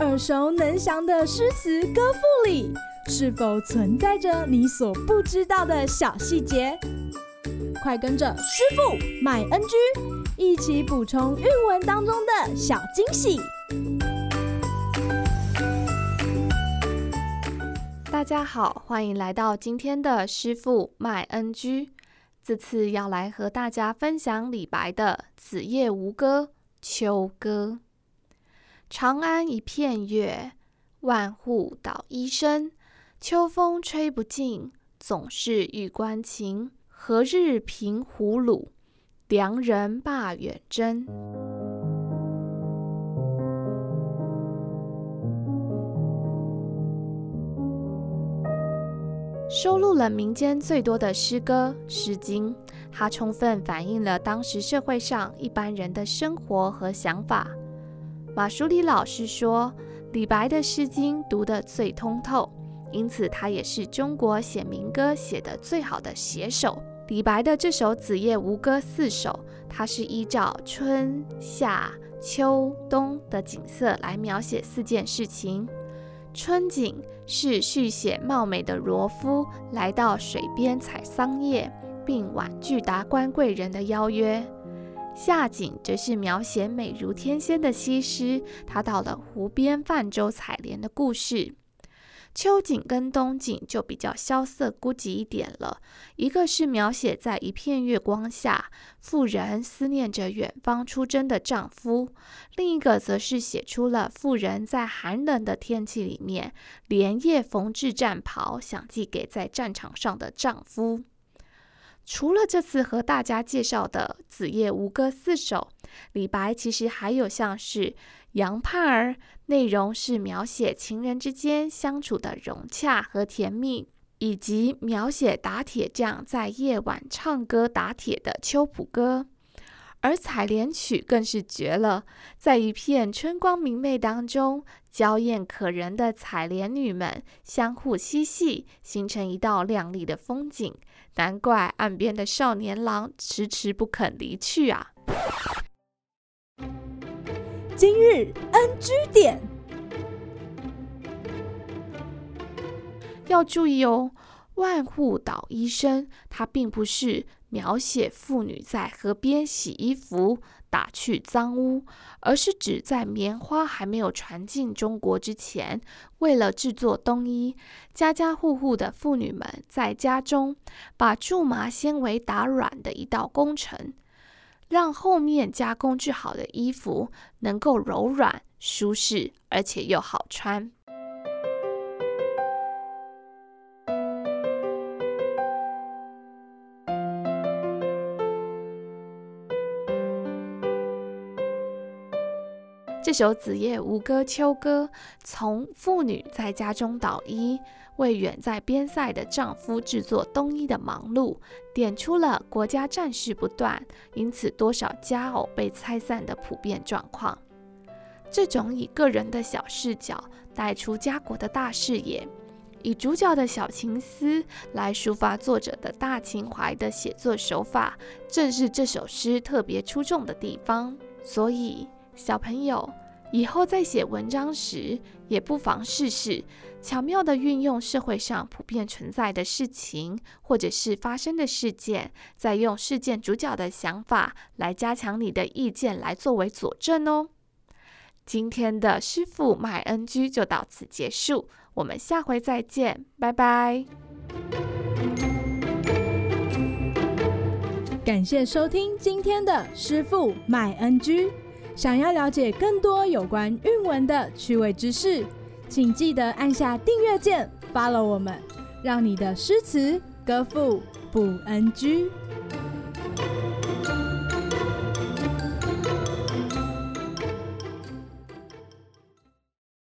耳熟能详的诗词歌赋里，是否存在着你所不知道的小细节？快跟着师傅麦恩居一起补充韵文当中的小惊喜！大家好，欢迎来到今天的师傅麦恩居。这次要来和大家分享李白的《子夜吴歌·秋歌》。长安一片月，万户捣衣声。秋风吹不尽，总是玉关情。何日平胡虏，良人罢远征？收录了民间最多的诗歌《诗经》，它充分反映了当时社会上一般人的生活和想法。马书礼老师说，李白的《诗经》读得最通透，因此他也是中国写民歌写得最好的写手。李白的这首《子夜吴歌》四首，它是依照春夏秋冬的景色来描写四件事情。春景是续写貌美的罗敷来到水边采桑叶，并婉拒达官贵人的邀约；夏景则是描写美如天仙的西施，她到了湖边泛舟采莲的故事。秋景跟冬景就比较萧瑟孤寂一点了，一个是描写在一片月光下，妇人思念着远方出征的丈夫；另一个则是写出了妇人在寒冷的天气里面连夜缝制战袍，想寄给在战场上的丈夫。除了这次和大家介绍的《子夜吴歌》四首，李白其实还有像是《杨盼儿》，内容是描写情人之间相处的融洽和甜蜜，以及描写打铁匠在夜晚唱歌打铁的《秋浦歌》。而《采莲曲》更是绝了，在一片春光明媚当中，娇艳可人的采莲女们相互嬉戏，形成一道亮丽的风景。难怪岸边的少年郎迟迟不肯离去啊！今日 NG 点，要注意哦。万户捣衣声，它并不是描写妇女在河边洗衣服、打去脏污，而是指在棉花还没有传进中国之前，为了制作冬衣，家家户户的妇女们在家中把苎麻纤维打软的一道工程，让后面加工制好的衣服能够柔软、舒适，而且又好穿。这首《子夜吴歌·秋歌》从妇女在家中捣衣，为远在边塞的丈夫制作冬衣的忙碌，点出了国家战事不断，因此多少佳偶被拆散的普遍状况。这种以个人的小视角带出家国的大视野，以主角的小情思来抒发作者的大情怀的写作手法，正是这首诗特别出众的地方。所以。小朋友以后在写文章时，也不妨试试巧妙地运用社会上普遍存在的事情，或者是发生的事件，再用事件主角的想法来加强你的意见，来作为佐证哦。今天的师傅麦恩居就到此结束，我们下回再见，拜拜。感谢收听今天的师傅麦恩居。想要了解更多有关韵文的趣味知识，请记得按下订阅键，follow 我们，让你的诗词歌赋不 NG。